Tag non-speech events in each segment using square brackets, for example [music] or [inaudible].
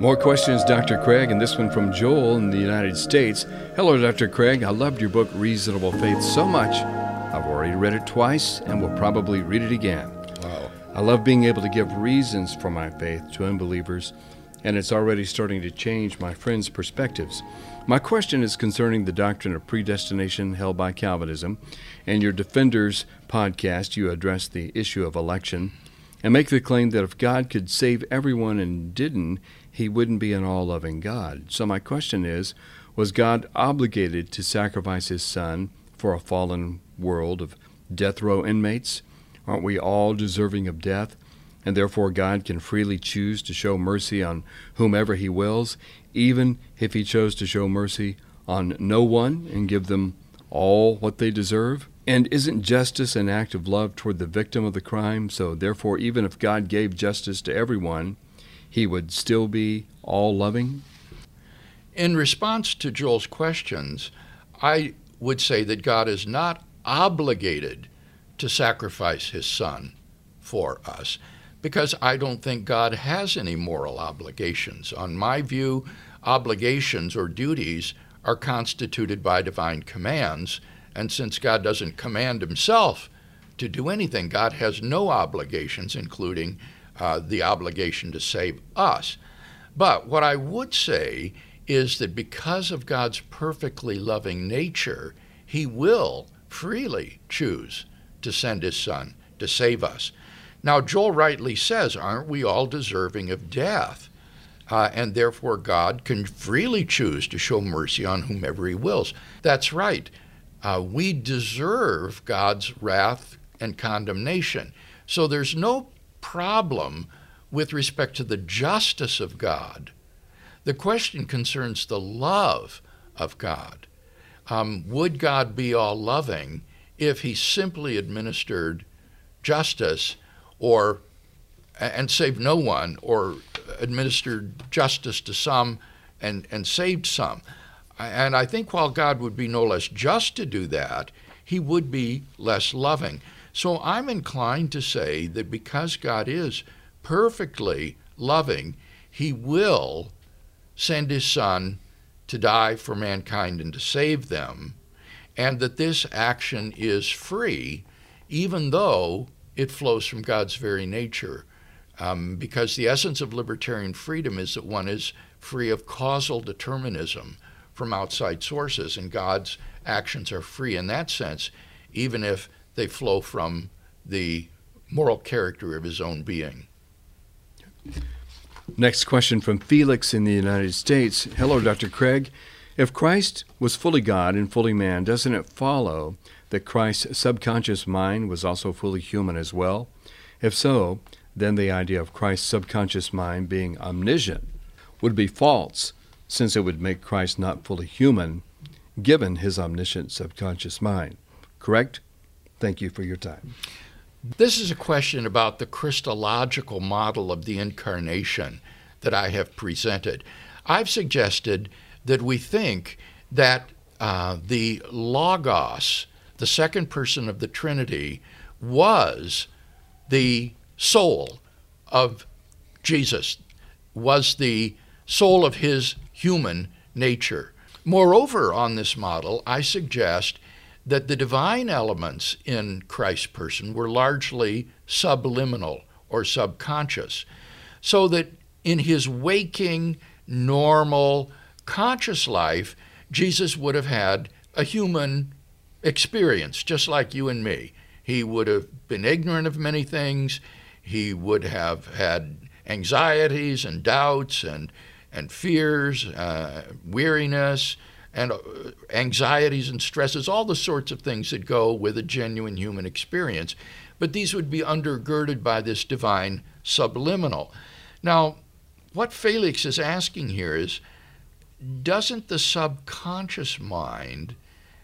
More questions, Dr. Craig, and this one from Joel in the United States. Hello, Dr. Craig. I loved your book, Reasonable Faith, so much. I've already read it twice and will probably read it again. Wow. I love being able to give reasons for my faith to unbelievers, and it's already starting to change my friends' perspectives. My question is concerning the doctrine of predestination held by Calvinism. In your Defenders podcast, you address the issue of election and make the claim that if God could save everyone and didn't, he wouldn't be an all loving God. So, my question is Was God obligated to sacrifice his son for a fallen world of death row inmates? Aren't we all deserving of death? And therefore, God can freely choose to show mercy on whomever he wills, even if he chose to show mercy on no one and give them all what they deserve? And isn't justice an act of love toward the victim of the crime? So, therefore, even if God gave justice to everyone, he would still be all loving? In response to Joel's questions, I would say that God is not obligated to sacrifice his son for us because I don't think God has any moral obligations. On my view, obligations or duties are constituted by divine commands, and since God doesn't command himself to do anything, God has no obligations, including uh, the obligation to save us. But what I would say is that because of God's perfectly loving nature, He will freely choose to send His Son to save us. Now, Joel rightly says, aren't we all deserving of death? Uh, and therefore, God can freely choose to show mercy on whomever He wills. That's right. Uh, we deserve God's wrath and condemnation. So there's no problem with respect to the justice of God. The question concerns the love of God. Um, would God be all loving if he simply administered justice or and saved no one or administered justice to some and, and saved some? And I think while God would be no less just to do that, he would be less loving. So I'm inclined to say that because God is perfectly loving, he will send his son to die for mankind and to save them, and that this action is free, even though it flows from God's very nature. Um, because the essence of libertarian freedom is that one is free of causal determinism from outside sources, and God's actions are free in that sense, even if they flow from the moral character of his own being. Next question from Felix in the United States. Hello, Dr. Craig. If Christ was fully God and fully man, doesn't it follow that Christ's subconscious mind was also fully human as well? If so, then the idea of Christ's subconscious mind being omniscient would be false, since it would make Christ not fully human, given his omniscient subconscious mind. Correct? Thank you for your time. This is a question about the Christological model of the incarnation that I have presented. I've suggested that we think that uh, the Logos, the second person of the Trinity, was the soul of Jesus, was the soul of his human nature. Moreover, on this model, I suggest that the divine elements in Christ's person were largely subliminal or subconscious, so that in his waking, normal, conscious life, Jesus would have had a human experience, just like you and me. He would have been ignorant of many things. He would have had anxieties and doubts and, and fears, uh, weariness, and uh, anxieties and stresses, all the sorts of things that go with a genuine human experience. But these would be undergirded by this divine subliminal. Now, what Felix is asking here is doesn't the subconscious mind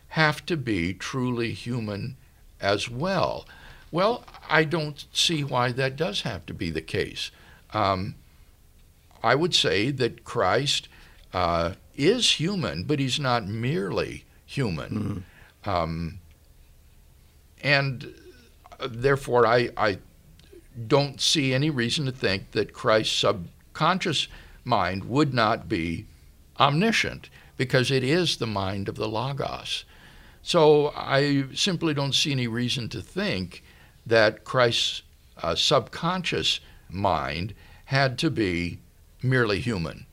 have to be truly human as well? Well, I don't see why that does have to be the case. Um, I would say that Christ uh, is human, but he's not merely human. Mm-hmm. Um, and therefore, I, I don't see any reason to think that Christ's subconscious mind would not be omniscient because it is the mind of the Logos. So I simply don't see any reason to think that Christ's uh, subconscious mind had to be merely human.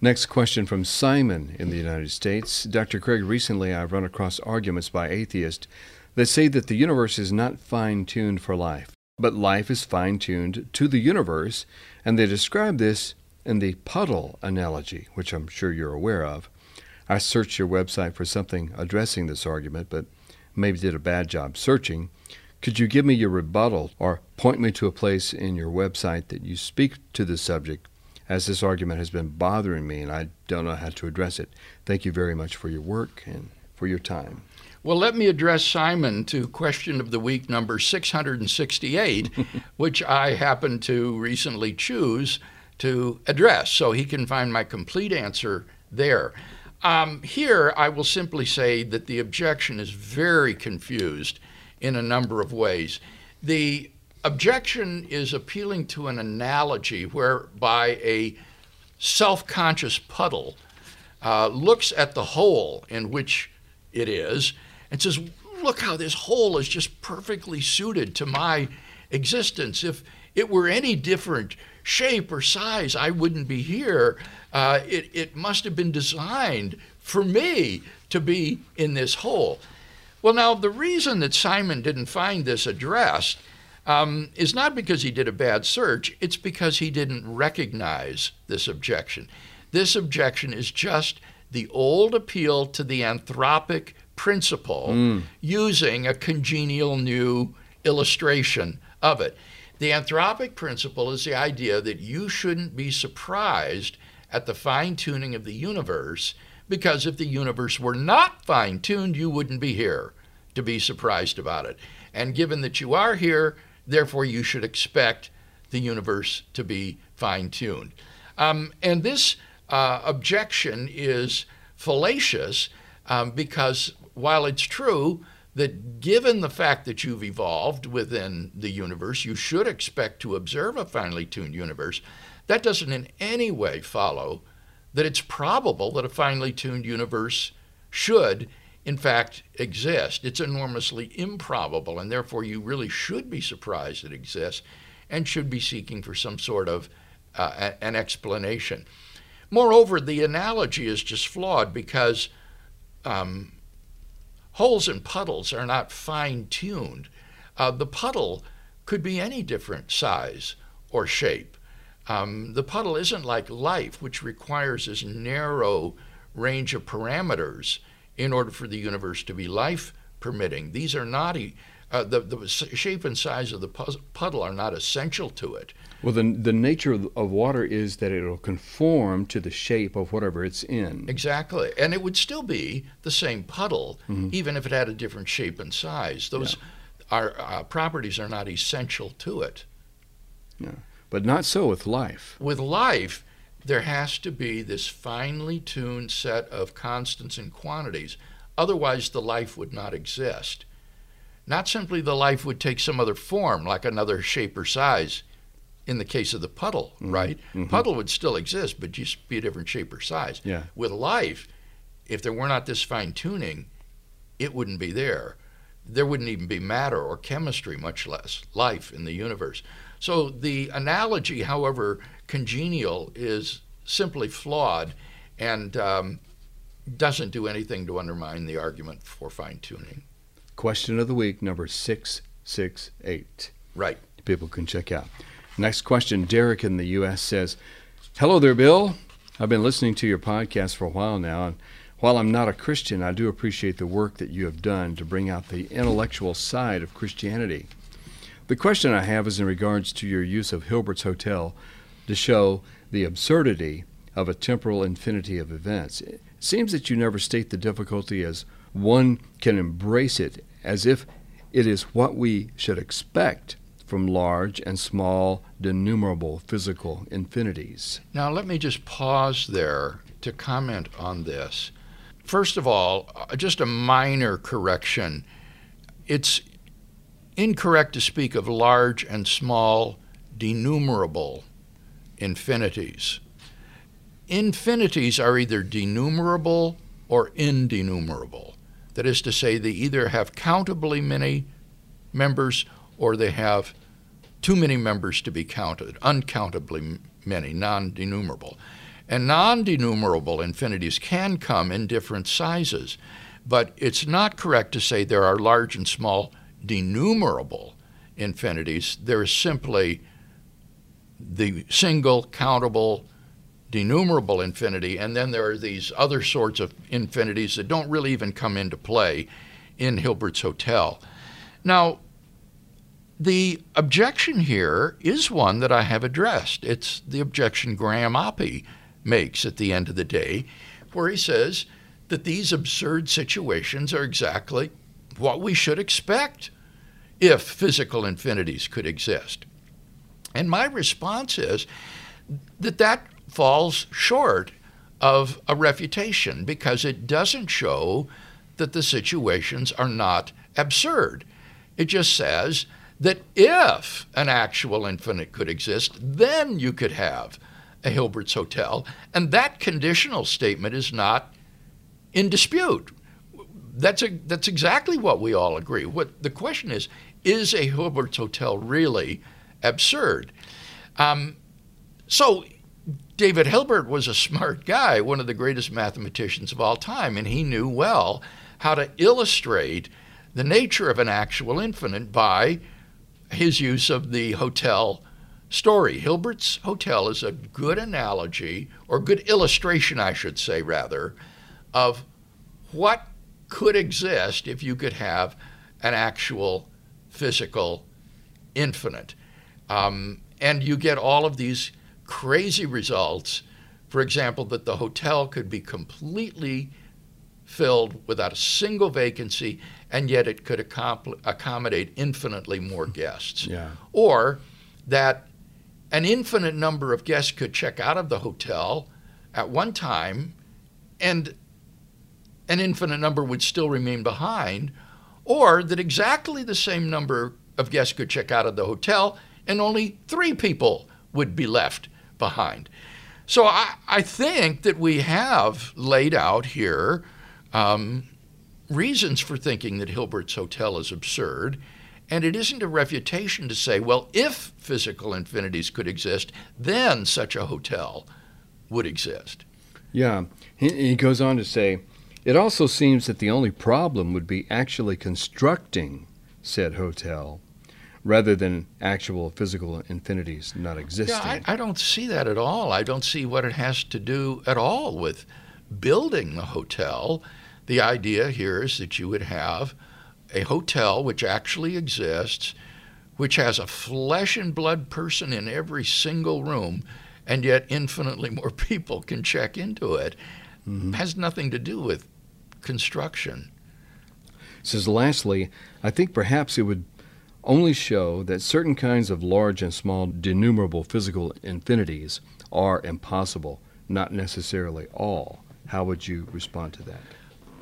Next question from Simon in the United States. Dr. Craig, recently I've run across arguments by atheists that say that the universe is not fine tuned for life, but life is fine tuned to the universe, and they describe this in the puddle analogy, which I'm sure you're aware of. I searched your website for something addressing this argument, but maybe did a bad job searching. Could you give me your rebuttal or point me to a place in your website that you speak to this subject as this argument has been bothering me and I don't know how to address it. Thank you very much for your work and for your time. Well, let me address Simon to question of the week number 668, [laughs] which I happen to recently choose to address, so he can find my complete answer there. Um, here, I will simply say that the objection is very confused in a number of ways. The objection is appealing to an analogy whereby a self conscious puddle uh, looks at the hole in which it is and says, Look how this hole is just perfectly suited to my existence. If it were any different shape or size, I wouldn't be here. Uh, it, it must have been designed for me to be in this hole. Well, now, the reason that Simon didn't find this addressed um, is not because he did a bad search, it's because he didn't recognize this objection. This objection is just the old appeal to the anthropic principle mm. using a congenial new illustration of it. The anthropic principle is the idea that you shouldn't be surprised at the fine tuning of the universe because if the universe were not fine tuned, you wouldn't be here to be surprised about it. And given that you are here, Therefore, you should expect the universe to be fine tuned. Um, and this uh, objection is fallacious um, because while it's true that given the fact that you've evolved within the universe, you should expect to observe a finely tuned universe, that doesn't in any way follow that it's probable that a finely tuned universe should in fact exist. It's enormously improbable, and therefore you really should be surprised it exists and should be seeking for some sort of uh, an explanation. Moreover, the analogy is just flawed because um, holes and puddles are not fine tuned. Uh, the puddle could be any different size or shape. Um, the puddle isn't like life, which requires this narrow range of parameters in order for the universe to be life permitting. These are not, uh, the, the shape and size of the puddle are not essential to it. Well, the, the nature of, of water is that it'll conform to the shape of whatever it's in. Exactly. And it would still be the same puddle, mm-hmm. even if it had a different shape and size. Those yeah. are, uh, properties are not essential to it. Yeah. But not so with life. With life, there has to be this finely tuned set of constants and quantities. Otherwise, the life would not exist. Not simply the life would take some other form, like another shape or size, in the case of the puddle, mm-hmm. right? Mm-hmm. Puddle would still exist, but just be a different shape or size. Yeah. With life, if there were not this fine tuning, it wouldn't be there. There wouldn't even be matter or chemistry, much less life in the universe. So the analogy, however congenial, is simply flawed and um, doesn't do anything to undermine the argument for fine tuning. Question of the week, number 668. Right. People can check out. Next question Derek in the U.S. says Hello there, Bill. I've been listening to your podcast for a while now, and while I'm not a Christian, I do appreciate the work that you have done to bring out the intellectual side of Christianity. The question I have is in regards to your use of Hilbert's Hotel to show the absurdity of a temporal infinity of events. It seems that you never state the difficulty as one can embrace it as if it is what we should expect from large and small, denumerable physical infinities. Now, let me just pause there to comment on this. First of all, uh, just a minor correction. It's incorrect to speak of large and small denumerable infinities. infinities are either denumerable or indenumerable. That is to say, they either have countably many members or they have too many members to be counted, uncountably many, non denumerable. And non denumerable infinities can come in different sizes, but it's not correct to say there are large and small denumerable infinities. There is simply the single countable denumerable infinity, and then there are these other sorts of infinities that don't really even come into play in Hilbert's Hotel. Now, the objection here is one that I have addressed. It's the objection Graham Oppy makes at the end of the day, where he says that these absurd situations are exactly what we should expect if physical infinities could exist. And my response is that that falls short of a refutation because it doesn't show that the situations are not absurd. It just says that if an actual infinite could exist, then you could have a Hilbert's Hotel. And that conditional statement is not in dispute. That's, a, that's exactly what we all agree. What the question is is a Hilbert's Hotel really absurd? Um, so, David Hilbert was a smart guy, one of the greatest mathematicians of all time, and he knew well how to illustrate the nature of an actual infinite by his use of the hotel story. Hilbert's Hotel is a good analogy, or good illustration, I should say, rather, of what could exist if you could have an actual physical infinite. Um, and you get all of these crazy results. For example, that the hotel could be completely filled without a single vacancy, and yet it could accommodate infinitely more guests. Yeah. Or that an infinite number of guests could check out of the hotel at one time, and an infinite number would still remain behind, or that exactly the same number of guests could check out of the hotel and only three people would be left behind. So I, I think that we have laid out here um, reasons for thinking that Hilbert's Hotel is absurd. And it isn't a refutation to say, well, if physical infinities could exist, then such a hotel would exist. Yeah. He, he goes on to say, it also seems that the only problem would be actually constructing said hotel rather than actual physical infinities not existing. Yeah, I, I, don't see that at all. I don't see what it has to do at all with building the hotel. The idea here is that you would have a hotel which actually exists, which has a flesh and blood person in every single room, and yet infinitely [laughs] more people can check into it. Mm-hmm. Has nothing to do with construction. Says lastly, I think perhaps it would only show that certain kinds of large and small denumerable physical infinities are impossible, not necessarily all. How would you respond to that?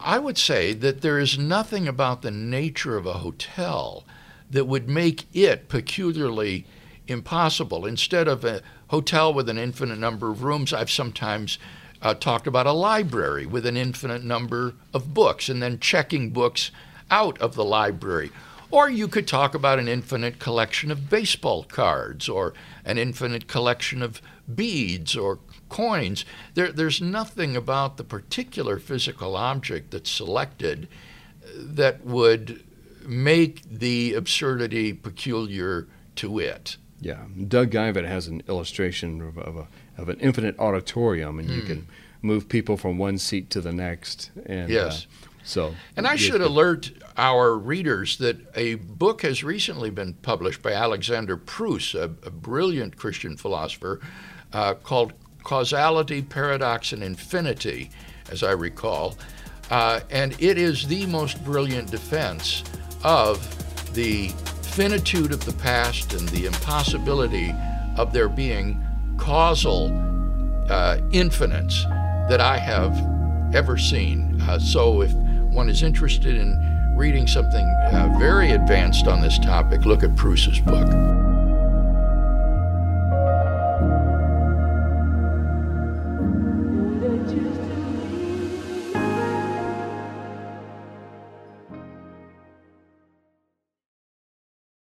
I would say that there is nothing about the nature of a hotel that would make it peculiarly impossible. Instead of a hotel with an infinite number of rooms, I've sometimes uh, talked about a library with an infinite number of books and then checking books out of the library. Or you could talk about an infinite collection of baseball cards or an infinite collection of beads or coins. There, there's nothing about the particular physical object that's selected that would make the absurdity peculiar to it. Yeah, Doug Geivett has an illustration of, of, a, of an infinite auditorium, and mm. you hmm. can move people from one seat to the next. And, yes. Uh, so, and I should alert our readers that a book has recently been published by Alexander Pruss, a, a brilliant Christian philosopher, uh, called Causality, Paradox, and Infinity, as I recall. Uh, and it is the most brilliant defense of the finitude of the past and the impossibility of there being causal uh, infinites that I have ever seen. Uh, so if one is interested in reading something uh, very advanced on this topic, look at Pruss's book.